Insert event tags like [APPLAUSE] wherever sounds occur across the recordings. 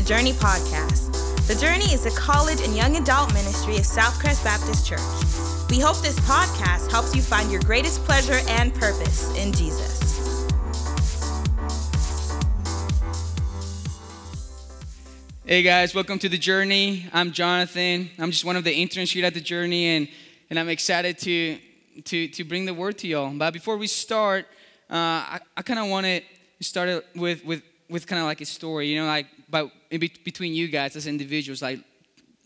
the Journey Podcast. The Journey is a college and young adult ministry of Southcrest Baptist Church. We hope this podcast helps you find your greatest pleasure and purpose in Jesus. Hey guys, welcome to the Journey. I'm Jonathan. I'm just one of the interns here at the Journey, and, and I'm excited to, to, to bring the word to y'all. But before we start, uh, I, I kind of want to start with, with with kind of like a story, you know, like but between you guys as individuals, like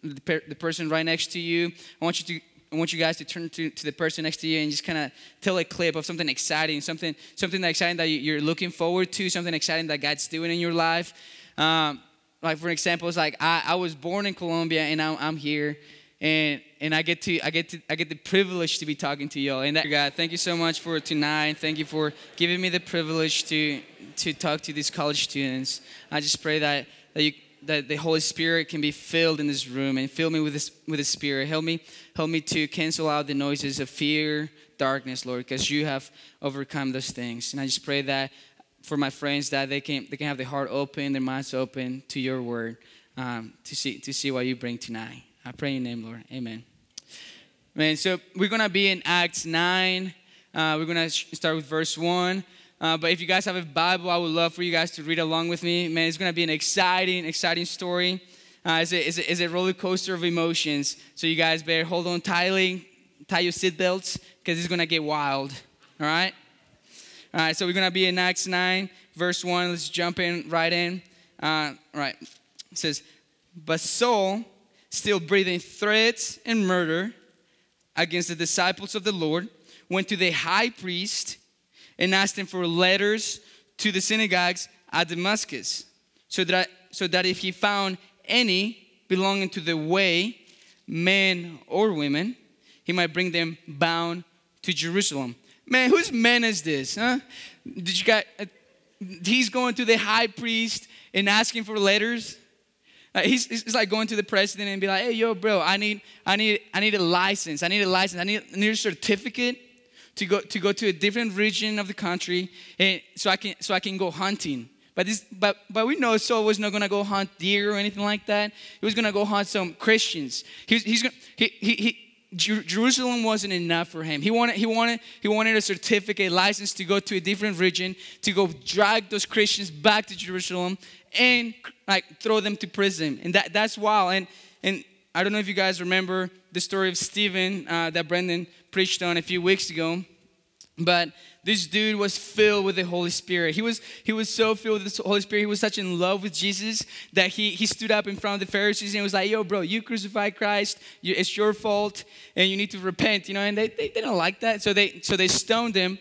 the, per, the person right next to you. I want you to I want you guys to turn to, to the person next to you and just kind of tell a clip of something exciting, something something exciting that you're looking forward to, something exciting that God's doing in your life. Um, like for example, it's like I, I was born in Colombia and I'm, I'm here, and and I get to I get to I get the privilege to be talking to y'all. And that, God, thank you so much for tonight. Thank you for giving me the privilege to to talk to these college students. I just pray that, that, you, that the Holy Spirit can be filled in this room and fill me with this with the Spirit. Help me, help me to cancel out the noises of fear, darkness, Lord, because you have overcome those things. And I just pray that for my friends that they can they can have their heart open, their minds open to your word, um, to see to see what you bring tonight. I pray in your name, Lord. Amen. Man, so we're gonna be in Acts nine. Uh, we're gonna start with verse one. Uh, but if you guys have a Bible, I would love for you guys to read along with me. Man, it's going to be an exciting, exciting story. Uh, it's, a, it's, a, it's a roller coaster of emotions. So you guys better hold on tightly, tie your seatbelts, because it's going to get wild. All right? All right, so we're going to be in Acts 9, verse 1. Let's jump in right in. Uh, right. It says, But Saul, still breathing threats and murder against the disciples of the Lord, went to the high priest and asked him for letters to the synagogues at Damascus, so that, so that if he found any belonging to the way, men or women, he might bring them bound to Jerusalem. Man, whose man is this? Huh? Did you got? Uh, he's going to the high priest and asking for letters. Uh, he's, he's like going to the president and be like, "Hey, yo, bro, I need, I need, I need a license. I need a license. I need, I need a certificate to go to go to a different region of the country, and so I can so I can go hunting. But this, but but we know Saul was not gonna go hunt deer or anything like that. He was gonna go hunt some Christians. He's gonna he he. he Jerusalem wasn't enough for him. He wanted, he, wanted, he wanted a certificate, license to go to a different region, to go drag those Christians back to Jerusalem and like throw them to prison. And that, that's wild. And, and I don't know if you guys remember the story of Stephen uh, that Brendan preached on a few weeks ago. But this dude was filled with the Holy Spirit. He was, he was so filled with the Holy Spirit. He was such in love with Jesus that he, he stood up in front of the Pharisees and was like, Yo, bro, you crucified Christ. it's your fault and you need to repent. You know, and they, they, they didn't like that. So they, so they stoned him.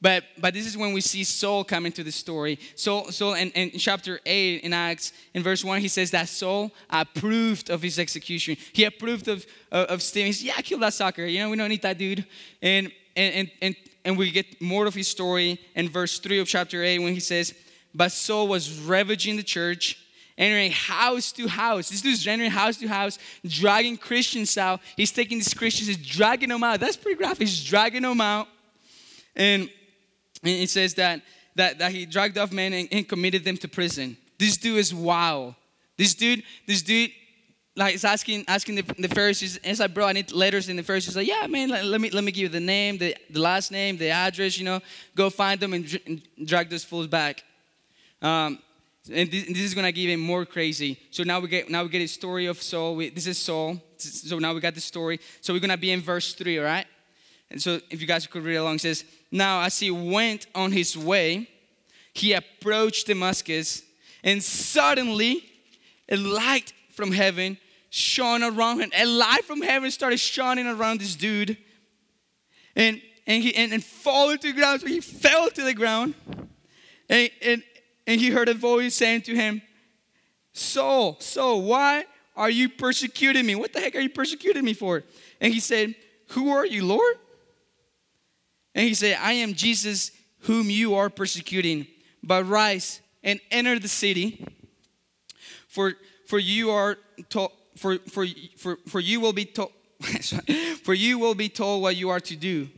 But, but this is when we see Saul come into the story. Saul, Saul in, in chapter 8 in Acts, in verse 1, he says that Saul approved of his execution. He approved of, of, of Stephen. He said, Yeah, kill that sucker. You know, we don't need that dude. And, and, and, and, and we get more of his story in verse 3 of chapter 8 when he says, But Saul was ravaging the church entering house to house. This dude's entering house to house, dragging Christians out. He's taking these Christians, he's dragging them out. That's pretty graphic. He's dragging them out. And and it says that, that, that he dragged off men and, and committed them to prison. This dude is wild. This dude, this dude, like is asking asking the, the Pharisees, it's like, bro, I need letters. And the Pharisees like, yeah, man, let, let, me let me give you the name, the, the last name, the address, you know, go find them and, and drag those fools back. Um, and this, this, is gonna give him more crazy. So now we get now we get a story of Saul. We, this is Saul. So now we got the story. So we're gonna be in verse three, all right? And so if you guys could read along, it says, Now as he went on his way, he approached Damascus, and suddenly a light from heaven shone around him. A light from heaven started shining around this dude. And and he and, and falling to the ground. So he fell to the ground. And, and, and he heard a voice saying to him, Saul, Saul, why are you persecuting me? What the heck are you persecuting me for? And he said, Who are you, Lord? And he said, I am Jesus whom you are persecuting. But rise and enter the city, for, for you are for, for, for, for you will be told, [LAUGHS] for you will be told what you are to do.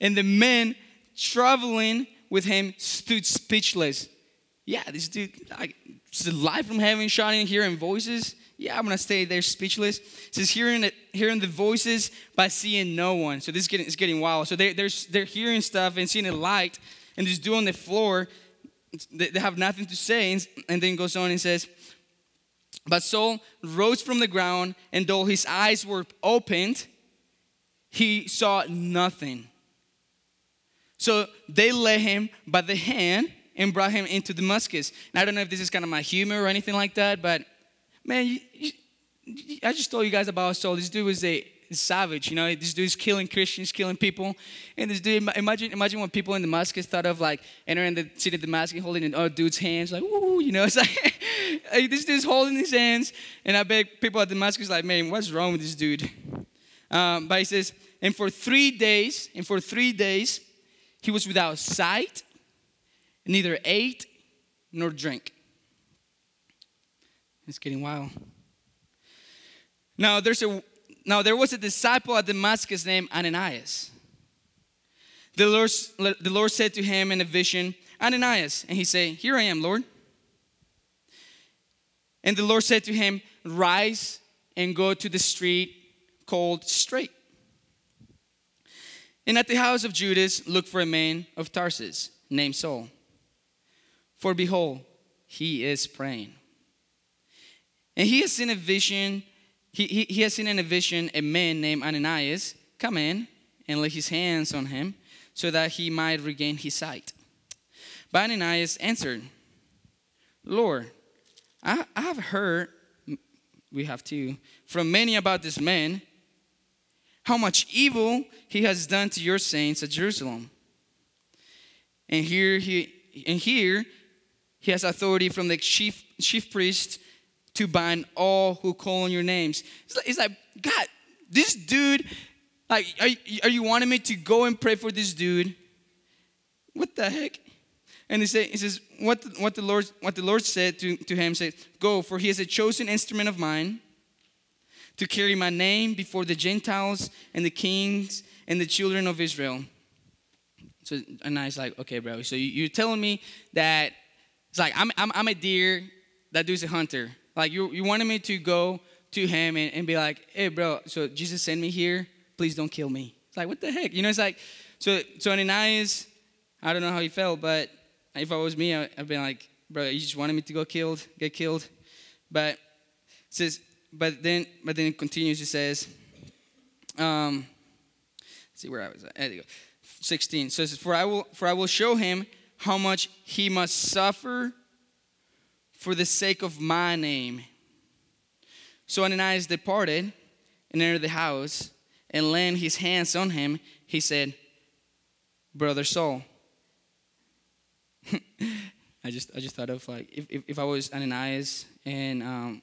And the men traveling with him stood speechless. yeah, this dude, like, it's live from heaven, shouting, hearing voices. Yeah, I'm gonna stay there speechless. It says hearing the, hearing the voices by seeing no one. So this is getting it's getting wild. So they, they're they're hearing stuff and seeing a light, and just doing the floor. They, they have nothing to say, and, and then goes on and says, "But Saul rose from the ground, and though his eyes were opened, he saw nothing." So they led him by the hand and brought him into Damascus. And I don't know if this is kind of my humor or anything like that, but man, you, you, I just told you guys about Saul. This dude was a savage, you know. This dude's killing Christians, killing people. And this dude, imagine, imagine when people in Damascus thought of like entering the city of Damascus, holding an old dude's hands, like, ooh, you know. [LAUGHS] It's like, [LAUGHS] this dude's holding his hands, and I bet people at Damascus like, man, what's wrong with this dude? Um, but he says, and for three days, and for three days, he was without sight, neither ate nor drank. It's getting wild. Now there's a now there was a disciple at Damascus named Ananias. The Lord, the Lord said to him in a vision, Ananias, and he said, Here I am, Lord. And the Lord said to him, Rise and go to the street called Straight and at the house of Judas, look for a man of Tarsus named Saul. For behold, he is praying. And he has seen a vision, he, he, he has seen in a vision a man named Ananias come in and lay his hands on him so that he might regain his sight. But Ananias answered, Lord, I, I have heard, we have too, from many about this man how much evil he has done to your saints at Jerusalem. And here he and here he has authority from the chief chief priest to bind all who call on your names. It's like, God, this dude, like, are, are you wanting me to go and pray for this dude? What the heck? And he, say, he says, what the, what the Lord what the Lord said to, to him said, Go, for he is a chosen instrument of mine to carry my name before the Gentiles and the kings and the children of Israel. So and I was like, okay, bro. So you, are telling me that it's like I'm, I'm, I'm a deer, that dude's a hunter. Like you, you wanted me to go to him and, and be like, hey, bro. So Jesus sent me here. Please don't kill me. It's like what the heck? You know, it's like so. So Ananias, I don't know how he felt, but if I was me, I, I'd like, bro, you just wanted me to go killed, get killed. But it says but then but then it continues. It says, um, see where I was at. There you go. 16 so says, for I will for I will show him how much he must suffer for the sake of my name. So Ananias departed and entered the house, and laying his hands on him, he said, Brother Saul. [LAUGHS] I just I just thought of like if, if, if I was Ananias and um,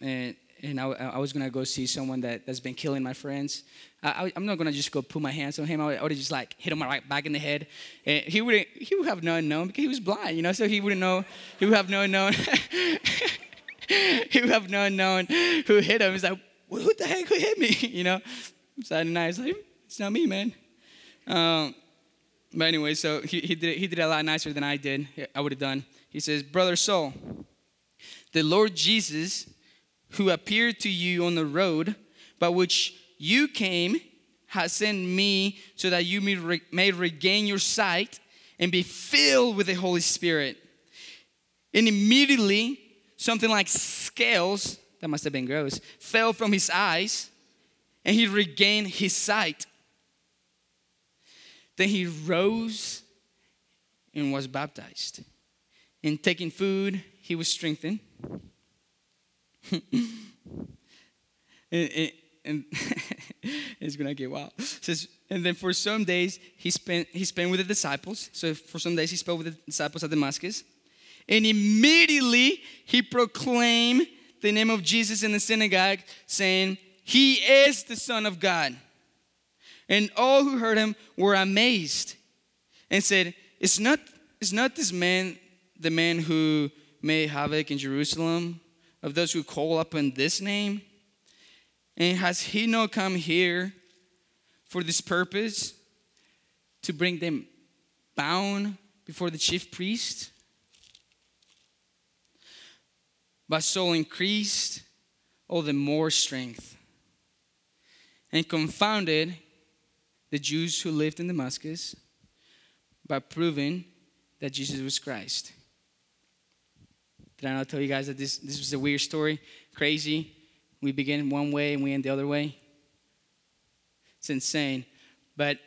and and I, I, was gonna go see someone that, that's been killing my friends. I, am not gonna just go put my hands on him. I would, have just like hit him right back in the head, and he wouldn't. He would have not known because he was blind, you know. So he wouldn't know. He would have not known. [LAUGHS] he would have not known who hit him. He's like, well, "Who the heck who hit me?" [LAUGHS] You know. So I'm nice. Like, it's not me, man. Um, but anyway, so he, he did he did a lot nicer than I did. I would have done. He says, "Brother Saul, the Lord Jesus." Who appeared to you on the road, by which you came, has sent me so that you may, re- may regain your sight and be filled with the Holy Spirit. And immediately, something like scales, that must have been gross, fell from his eyes, and he regained his sight. Then he rose and was baptized. And taking food, he was strengthened. [LAUGHS] and, and [LAUGHS] it's gonna get wild. It says, and then for some days he spent he spent with the disciples. So for some days he spent with the disciples at Damascus, and immediately he proclaimed the name of Jesus in the synagogue, saying, "He is the Son of God." And all who heard him were amazed, and said, "It's not is not this man the man who made havoc in Jerusalem?" Of those who call upon this name? And has he not come here for this purpose to bring them bound before the chief priest? But Saul increased all the more strength and confounded the Jews who lived in Damascus by proving that Jesus was Christ. Did I not tell you guys that this, this was a weird story? Crazy. We begin one way and we end the other way. It's insane. But,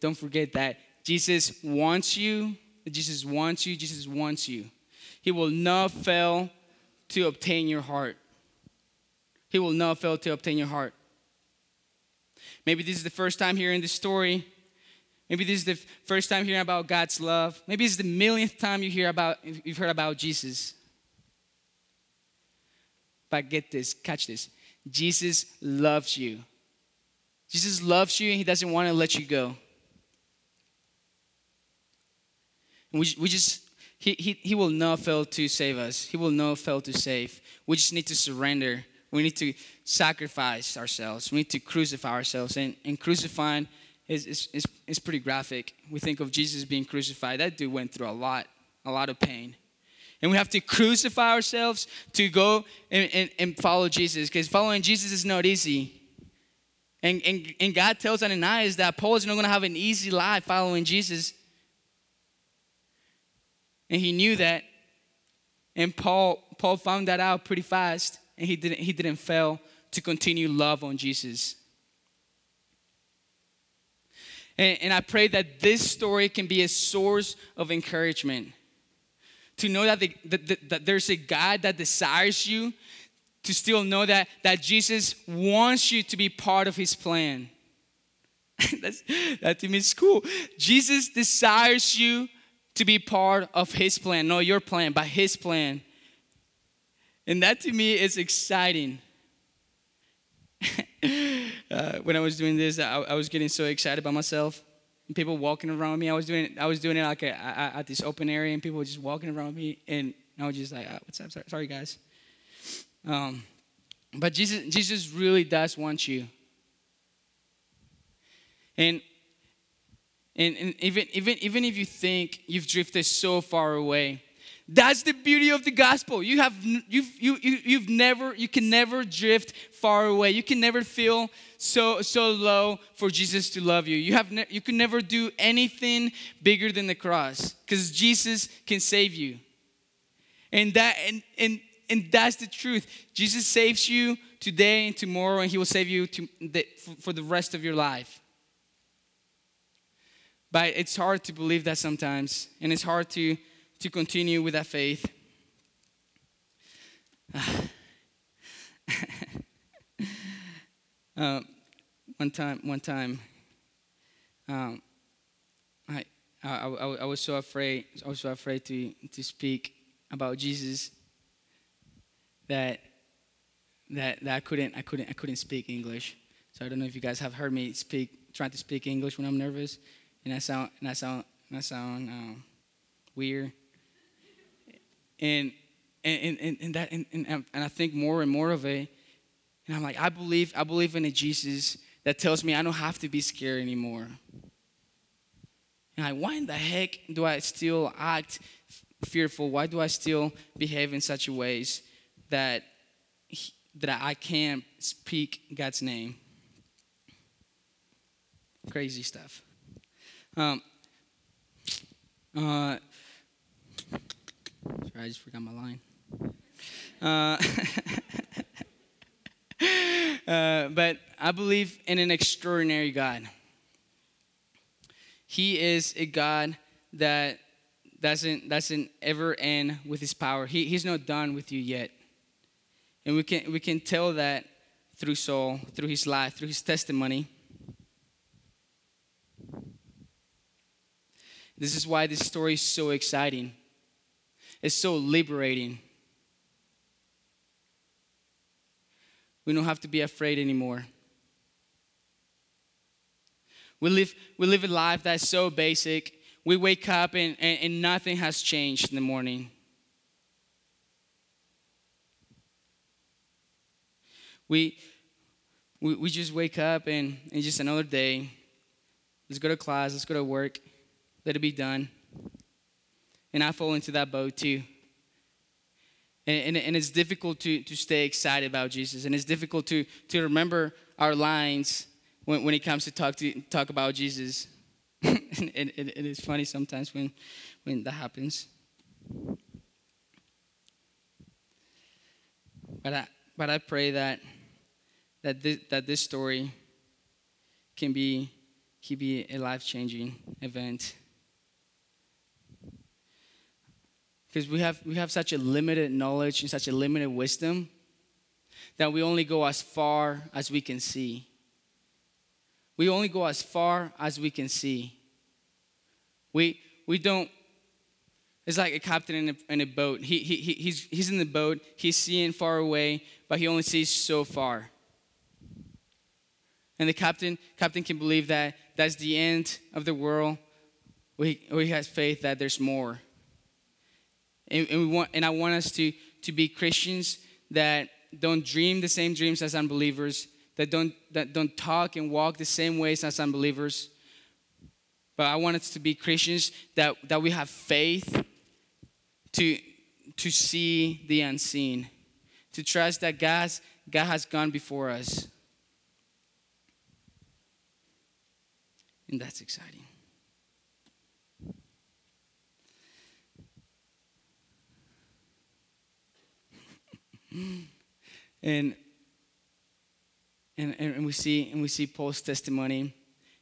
don't forget that Jesus wants you. Jesus wants you. Jesus wants you. He will not fail to obtain your heart. He will not fail to obtain your heart. Maybe this is the first time hearing this story. Maybe this is the first time hearing about God's love. Maybe is the millionth time you hear about you've heard about Jesus. But get this, catch this. Jesus loves you. Jesus loves you and he doesn't want to let you go. We, we just he, he, he will not fail to save us. He will not fail to save. We just need to surrender. We need to sacrifice ourselves. We need to crucify ourselves. And, and crucifying is, is, is, is pretty graphic. We think of Jesus being crucified. That dude went through a lot, a lot of pain. And we have to crucify ourselves to go and, and, and follow Jesus because following Jesus is not easy. And, and, and God tells Ananias that Paul is not going to have an easy life following Jesus. And he knew that. And Paul, Paul found that out pretty fast. And he didn't, he didn't fail to continue love on Jesus. And, and I pray that this story can be a source of encouragement. To know that, the, that, there's a God that desires you, to still know that, that Jesus wants you to be part of his plan. [LAUGHS] That's, that to me is cool. Jesus desires you to be part of his plan, not your plan, but his plan. And that to me is exciting. [LAUGHS] uh, when I was doing this, I, I, was getting so excited by myself. And people walking around me. I was doing, I was doing it like a, a, at this open area, and people were just walking around me, and I was just like, oh, "What's up? Sorry, sorry guys." Um, but Jesus, Jesus really does want you. And and, and even, even, even if you think you've drifted so far away, that's the beauty of the gospel. You have you've you, you you've never you can never drift far away. You can never feel so so low for Jesus to love you. You have ne- you can never do anything bigger than the cross because Jesus can save you. And that and and and that's the truth. Jesus saves you today and tomorrow, and He will save you to for the rest of your life. But it's hard to believe that sometimes, and it's hard to, to continue with that faith. [SIGHS] uh, one time, one time, um, I, I, I, I, was so afraid. I was so afraid to, to speak about Jesus that, that, that I couldn't I couldn't I couldn't speak English. So I don't know if you guys have heard me speak trying to speak English when I'm nervous and I sound and I sound and I sound um, weird. And and, and, and that and, and, and I think more and more of it. And I'm like, I believe, I believe in a Jesus that tells me I don't have to be scared anymore. And like, why in the heck do I still act fearful? Why do I still behave in such ways that that I can't speak God's name? Crazy stuff. Um, uh, sorry, I just forgot my line. Uh, [LAUGHS] uh, but I believe in an extraordinary God. He is a God that doesn't doesn't ever end with his power. He, he's not done with you yet. And we can we can tell that through Saul, through his life, through his testimony. This is why this story is so exciting. It's so liberating. We don't have to be afraid anymore. We live, we live a life that's so basic. We wake up and, and, and nothing has changed in the morning. We, we, we just wake up and it's just another day. Let's go to class, let's go to work let it be done. And I fall into that boat too. And, and, and, it's difficult to, to stay excited about Jesus. And it's difficult to, to remember our lines when, when it comes to talk, to talk about Jesus. [LAUGHS] and, it is funny sometimes when, when that happens. But I, but I pray that, that, this, that this story can be, can be a life changing event. Because we have, we have such a limited knowledge and such a limited wisdom that we only go as far as we can see. We only go as far as we can see. We, we don't, it's like a captain in a, in a boat. He, he, he's, he's in the boat, he's seeing far away, but he only sees so far. And the captain, captain can believe that that's the end of the world, or he, or has faith that there's more. And, and, we want, and I want us to, to be Christians that don't dream the same dreams as unbelievers, that don't, that don't talk and walk the same ways as unbelievers. But I want us to be Christians that, that we have faith to, to see the unseen, to trust that God's, God has gone before us. And that's exciting. And, and, and we see and we see Paul's testimony.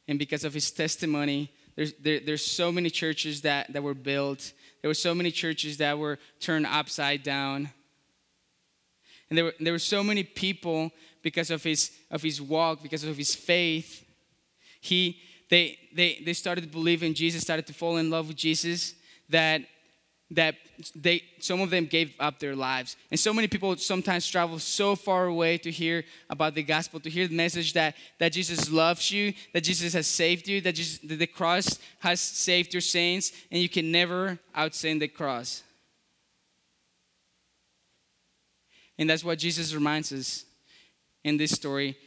And because of his testimony, there's, there, there's so many churches that, that were built. There were so many churches that were turned upside down. And there were, there were so many people because of his, of his walk, because of his faith. He, they, they, they started to believe in Jesus, started to fall in love with Jesus, that that they some of them gave up their lives. And so many people sometimes travel so far away to hear about the gospel to hear the message that that jesus loves you that jesus has saved you that, Jesus, that the cross has saved your sins and you can never outsin the cross. And that's what jesus reminds us in this story.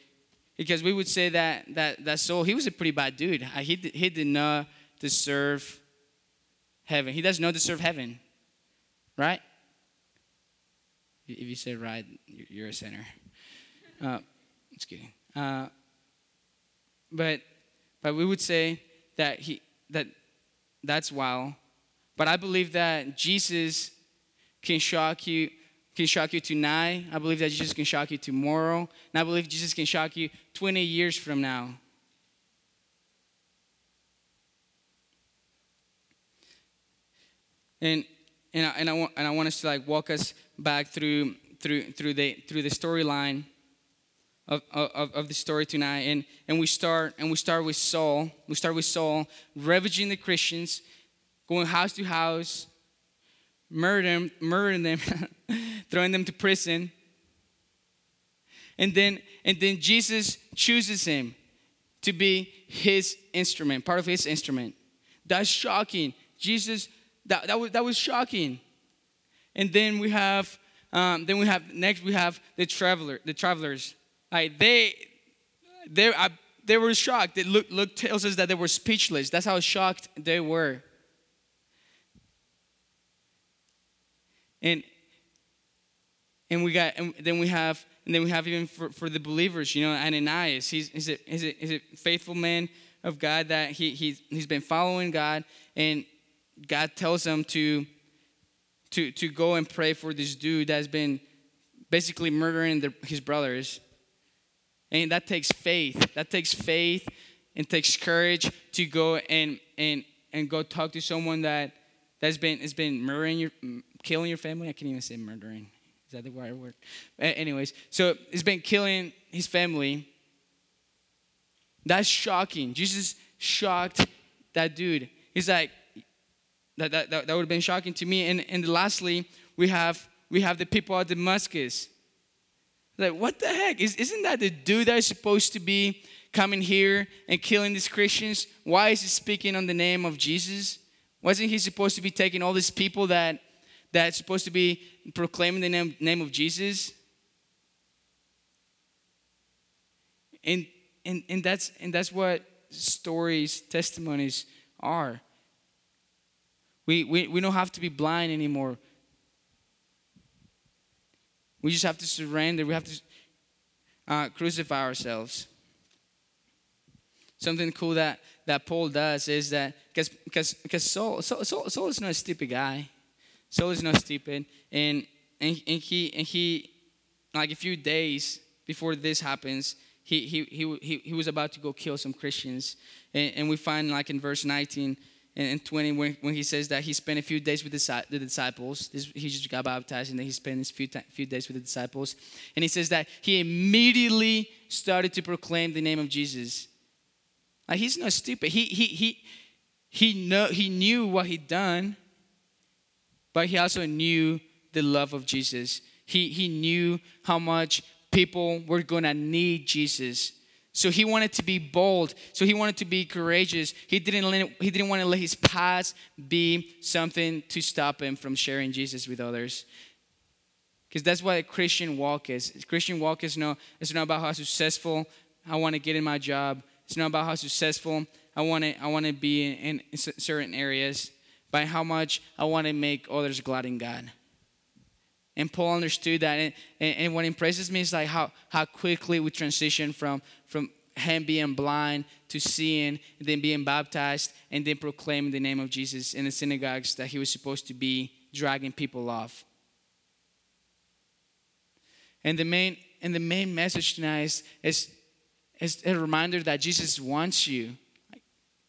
Because we would say that that that Saul he was a pretty bad dude. He, he did not deserve heaven. He doesn't know to serve heaven, right? If you say right, you're a sinner. Uh, just kidding. Uh, but but we would say that he that that's wow. But I believe that Jesus can shock you can shock you tonight. I believe that Jesus can shock you tomorrow. And I believe Jesus can shock you 20 years from now. And and I, and I want and I want us to like walk us back through through through the through the storyline of, of, of the story tonight. And and we start and we start with Saul. We start with Saul ravaging the Christians going house to house murdering murdering them [LAUGHS] throwing them to prison. And then and then Jesus chooses him to be his instrument part of his instrument. That's shocking. Jesus that, that, was, that was shocking. And then we have, um, then we have, next we have the traveler, the travelers. Like they, they, I, they were shocked. Luke, Luke tells us that they were speechless. That's how shocked they were. And and we got and then we have and then we have even for, for the believers, you know, Ananias. He's, he's, a, he's, a, he's a faithful man of God that he, he's, he's been following God and God tells him to, to, to go and pray for this dude that's been basically murdering the, his brothers. And that takes faith. That takes faith and takes courage to go and, and, and go talk to someone that, that's been, has been murdering your, killing your family. I can't even say murdering. Is that the right word? Anyways, so he's been killing his family. That's shocking. Jesus shocked that dude. He's like, that, that, that, that would have been shocking to me. And, and lastly, we have, we have the people at Damascus. Like, what the heck? Is, isn't that the dude that is supposed to be coming here and killing these Christians? Why is he speaking on the name of Jesus? Wasn't he supposed to be taking all these people that that's supposed to be proclaiming the name, name of Jesus? And, and, and, that's, and that's what stories, testimonies are. We, we, we don't have to be blind anymore. We just have to surrender. We have to uh, crucify ourselves. Something cool that, that Paul does is that because Saul, Saul Saul Saul is not a stupid guy. Saul is not stupid, and and, and he and he like a few days before this happens, he he he he, he was about to go kill some Christians, and, and we find like in verse 19 and 20 when, when he says that he spent a few days with the disciples he just got baptized and then he spent a few, few days with the disciples. And he says that he immediately started to proclaim the name of jesus. Like he's not stupid. He he he he know he knew what he'd done but he also knew the love of jesus. He he knew how much people were gonna need jesus so he wanted to be bold. So he wanted to be courageous. He didn't, let, he didn't want to let his past be something to stop him from sharing Jesus with others. Because that's what a Christian walk is. A Christian walk is not, it's not about how successful I want to get in my job. It's not about how successful I want to, I want to be in, in certain areas, by how much I want to make others glad in God. And Paul understood that. And, and, and, what impresses me is like how, how quickly we transition from, from him being blind to seeing, and then being baptized, and then proclaiming the name of Jesus in the synagogues that he was supposed to be dragging people off. And the main, and the main message tonight is, is, is a reminder that Jesus wants you.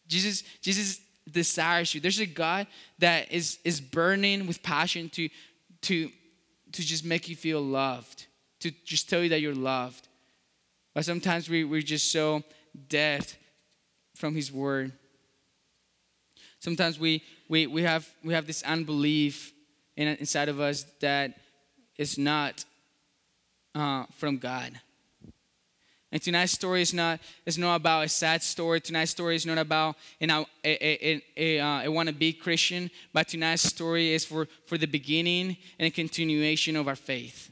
Jesus, Jesus desires you. There's a God that is, is burning with passion to, to to just make you feel loved, to just tell you that you're loved. But sometimes we, we're just so deaf from His Word. Sometimes we, we, we, have, we have this unbelief in, inside of us that is not uh, from God. And tonight's story is not, is not about a sad story. Tonight's story is not about you know, a, a, a, uh, a wannabe Christian, but tonight's story is for, for the beginning and continuation of our faith.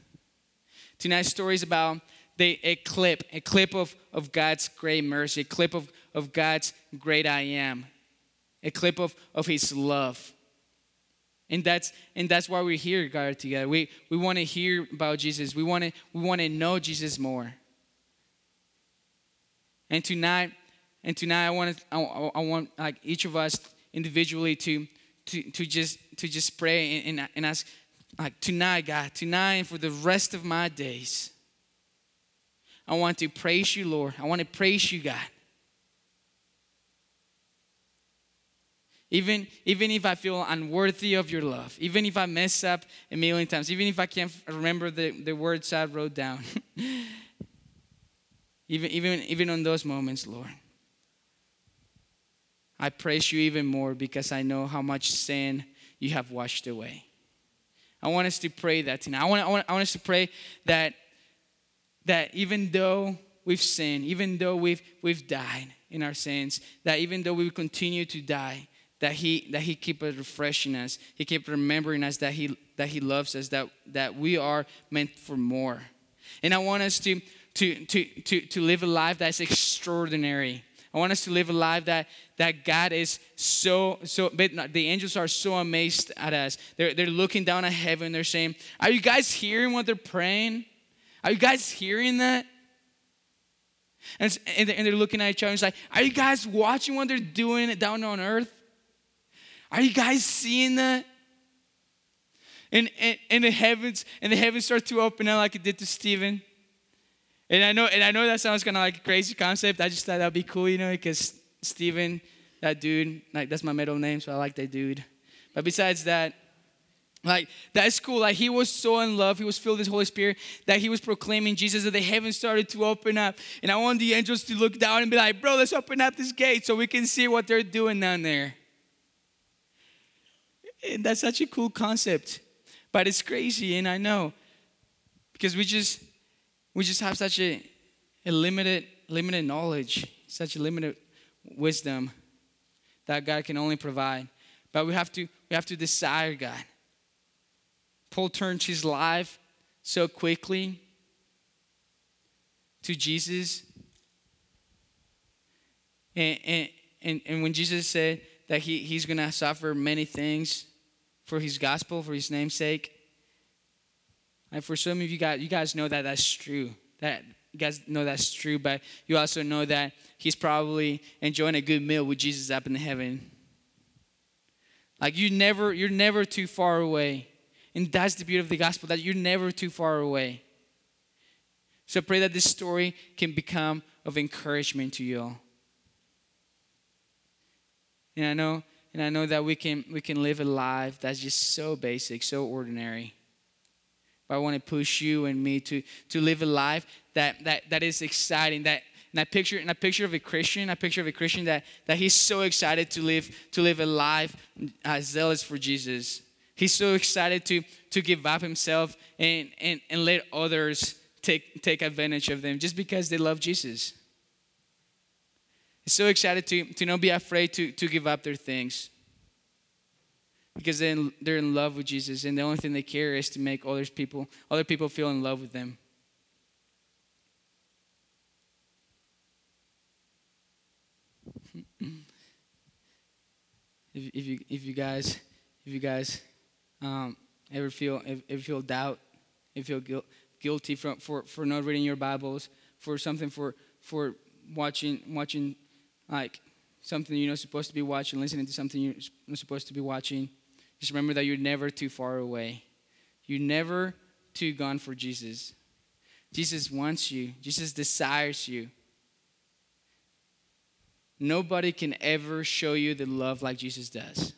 Tonight's story is about the, a clip, a clip of, of God's great mercy, a clip of, of God's great I am, a clip of, of His love. And that's and that's why we're here, God, together. We we want to hear about Jesus. We want to we want to know Jesus more. And tonight, and tonight I want to, I, I, want like each of us individually to to to just to just pray and, and, and ask like tonight, God, tonight and for the rest of my days. I want to praise you, Lord. I want to praise you, God. Even, even if I feel unworthy of your love, even if I mess up a million times, even if I can't remember the, the words I wrote down, [LAUGHS] Even, even, even on those moments, Lord. I praise you even more because I know how much sin you have washed away. I want us to pray that tonight. I want, I want, I want us to pray that, that even though we've sinned, even though we've, we've died in our sins, that even though we continue to die, that he that he keep refreshing us he keep remembering us that he that he loves us that that we are meant for more and i want us to to, to, to, to live a life that's extraordinary. I want us to live a life that, that God is so, so, the angels are so amazed at us. They're, they're looking down at heaven. They're saying, Are you guys hearing what they're praying? Are you guys hearing that? And, and they're looking at each other and it's like, Are you guys watching what they're doing down on earth? Are you guys seeing that? And, and, and the heavens, and the heavens start to open up like it did to Stephen. And I know, and I know that sounds kind of like a crazy concept. I just thought that'd be cool, you know, because Steven, that dude, like that's my middle name, so I like that dude. But besides that, like that's cool. Like he was so in love, he was filled with the Holy Spirit that he was proclaiming Jesus. That the heavens started to open up, and I want the angels to look down and be like, "Bro, let's open up this gate so we can see what they're doing down there." And that's such a cool concept, but it's crazy, and I know because we just we just have such a, a limited, limited knowledge, such a limited wisdom that God can only provide. But we have to, we have to desire God. Paul turns his life so quickly to Jesus. And, and, and, and when Jesus said that he, he's going to suffer many things for his gospel, for his name's sake, Like for some of you guys, you guys know that that's true. That you guys know that's true, but you also know that he's probably enjoying a good meal with Jesus up in heaven. Like you never, you're never too far away. And that's the beauty of the gospel, that you're never too far away. So pray that this story can become of encouragement to you all. And I know, and I know that we can we can live a life that's just so basic, so ordinary. I want to push you and me to to live a life that that that is exciting, that and picture, and I picture of a Christian, I picture of a Christian that, that he's so excited to live, to live a life uh, zealous for Jesus. He's so excited to, to give up himself and, and, and let others take, take advantage of them just because they love Jesus. He's so excited to, to not be afraid to, to give up their things because then they're in love with Jesus and the only thing they care is to make other people other people feel in love with them. [CLEARS THROAT] if, if you if you guys if you guys um, ever feel ever feel doubt, if you feel guilt, guilty from, for for not reading your Bibles, for something for for watching watching like something you're not supposed to be watching, listening to something you're not supposed to be watching, just remember that you're never too far away. You're never too gone for Jesus. Jesus wants you. Jesus desires you. Nobody can ever show you the love like Jesus does.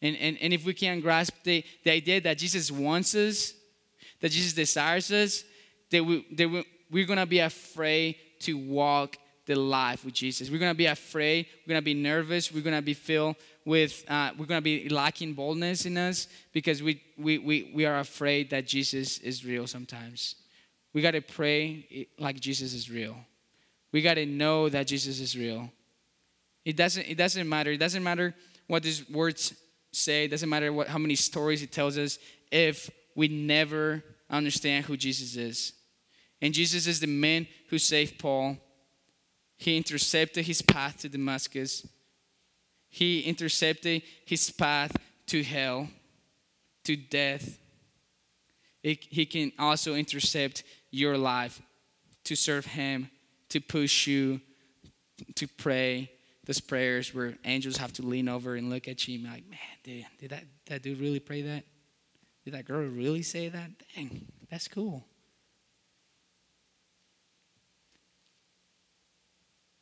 And, and, and if we can't grasp the, the idea that Jesus wants us, that Jesus desires us, that, we, that we, we're going to be afraid to walk the life with Jesus. We're going to be afraid. We're going to be nervous. We're going to be filled with, uh, we're going to be lacking boldness in us because we, we, we, we are afraid that Jesus is real sometimes. We got to pray like Jesus is real. We got to know that Jesus is real. It doesn't, it doesn't matter. It doesn't matter what these words say. It doesn't matter what, how many stories it tells us if we never understand who Jesus is. And Jesus is the man who saved Paul. He intercepted his path to Damascus. He intercepted his path to hell, to death. he can also intercept your life to serve him to push you to pray those prayers where angels have to lean over and look at you and be like, man, dude, did that, that dude really pray that? Did that girl really say that? Dang, that's cool.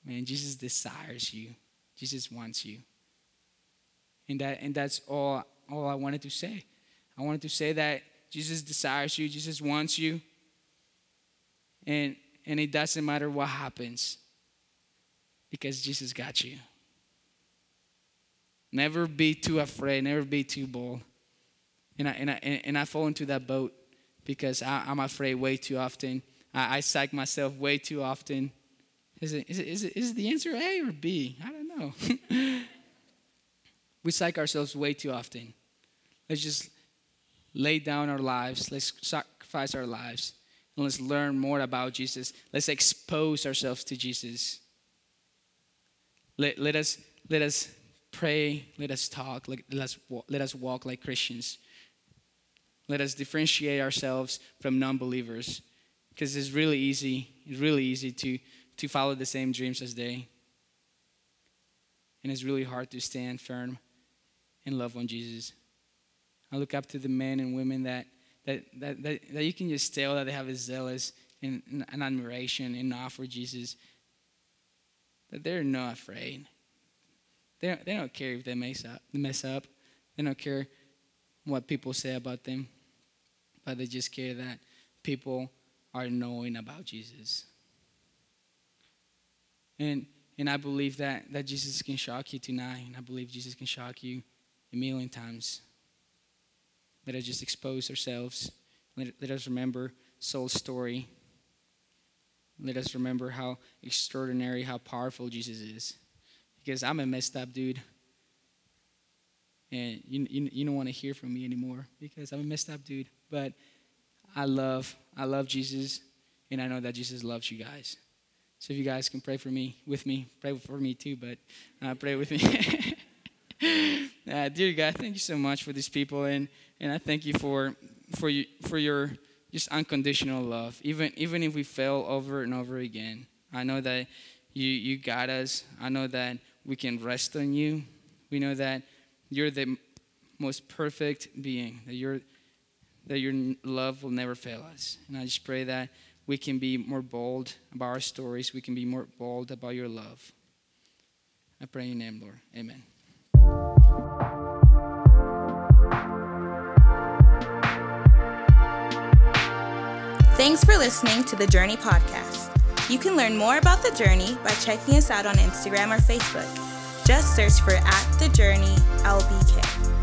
Man, Jesus desires you. Jesus wants you. And that and that's all all I wanted to say. I wanted to say that Jesus desires you, Jesus wants you. And and it doesn't matter what happens because Jesus got you. Never be too afraid, never be too bold. And I, and I, and I fall into that boat because I, am afraid way too often. I, I psych myself way too often. Is it, is, it, is, it, is the answer A or B? I don't know. [LAUGHS] we psych ourselves way too often. Let's just lay down our lives, let's sacrifice our lives and let's learn more about Jesus. Let's expose ourselves to Jesus. Let, let, us, let us pray, let us talk, let, let, us, let us walk like Christians. Let us differentiate ourselves from non believers because it's really easy, it's really easy to, to follow the same dreams as they. And it's really hard to stand firm and love on Jesus. I look up to the men and women that that, that, that, that you can just tell that they have a zealous and an admiration and awe for Jesus, that they're not afraid. They don't, they don't care if they mess up, mess up. They don't care what people say about them, but they just care that people are knowing about Jesus. And and I believe that that Jesus can shock you tonight, and I believe Jesus can shock you a million times. Let us just expose ourselves. Let, let us remember Saul's story. Let us remember how extraordinary, how powerful Jesus is. Because I'm a messed up dude. And you, you, you don't want to hear from me anymore because I'm a messed up dude. But I love, I love Jesus, and I know that Jesus loves you guys. So if you guys can pray for me, with me, pray for me too, but uh, pray with me. [LAUGHS] uh, dear God, thank you so much for these people, and, and I thank you for for you for your just unconditional love. Even even if we fail over and over again, I know that you you got us. I know that we can rest on you. We know that you're the most perfect being. That you're that your love will never fail us. And I just pray that we can be more bold about our stories. We can be more bold about your love. I pray in your name, Lord. Amen. Thanks for listening to the Journey Podcast. You can learn more about the Journey by checking us out on Instagram or Facebook. Just search for at the Journey LBK.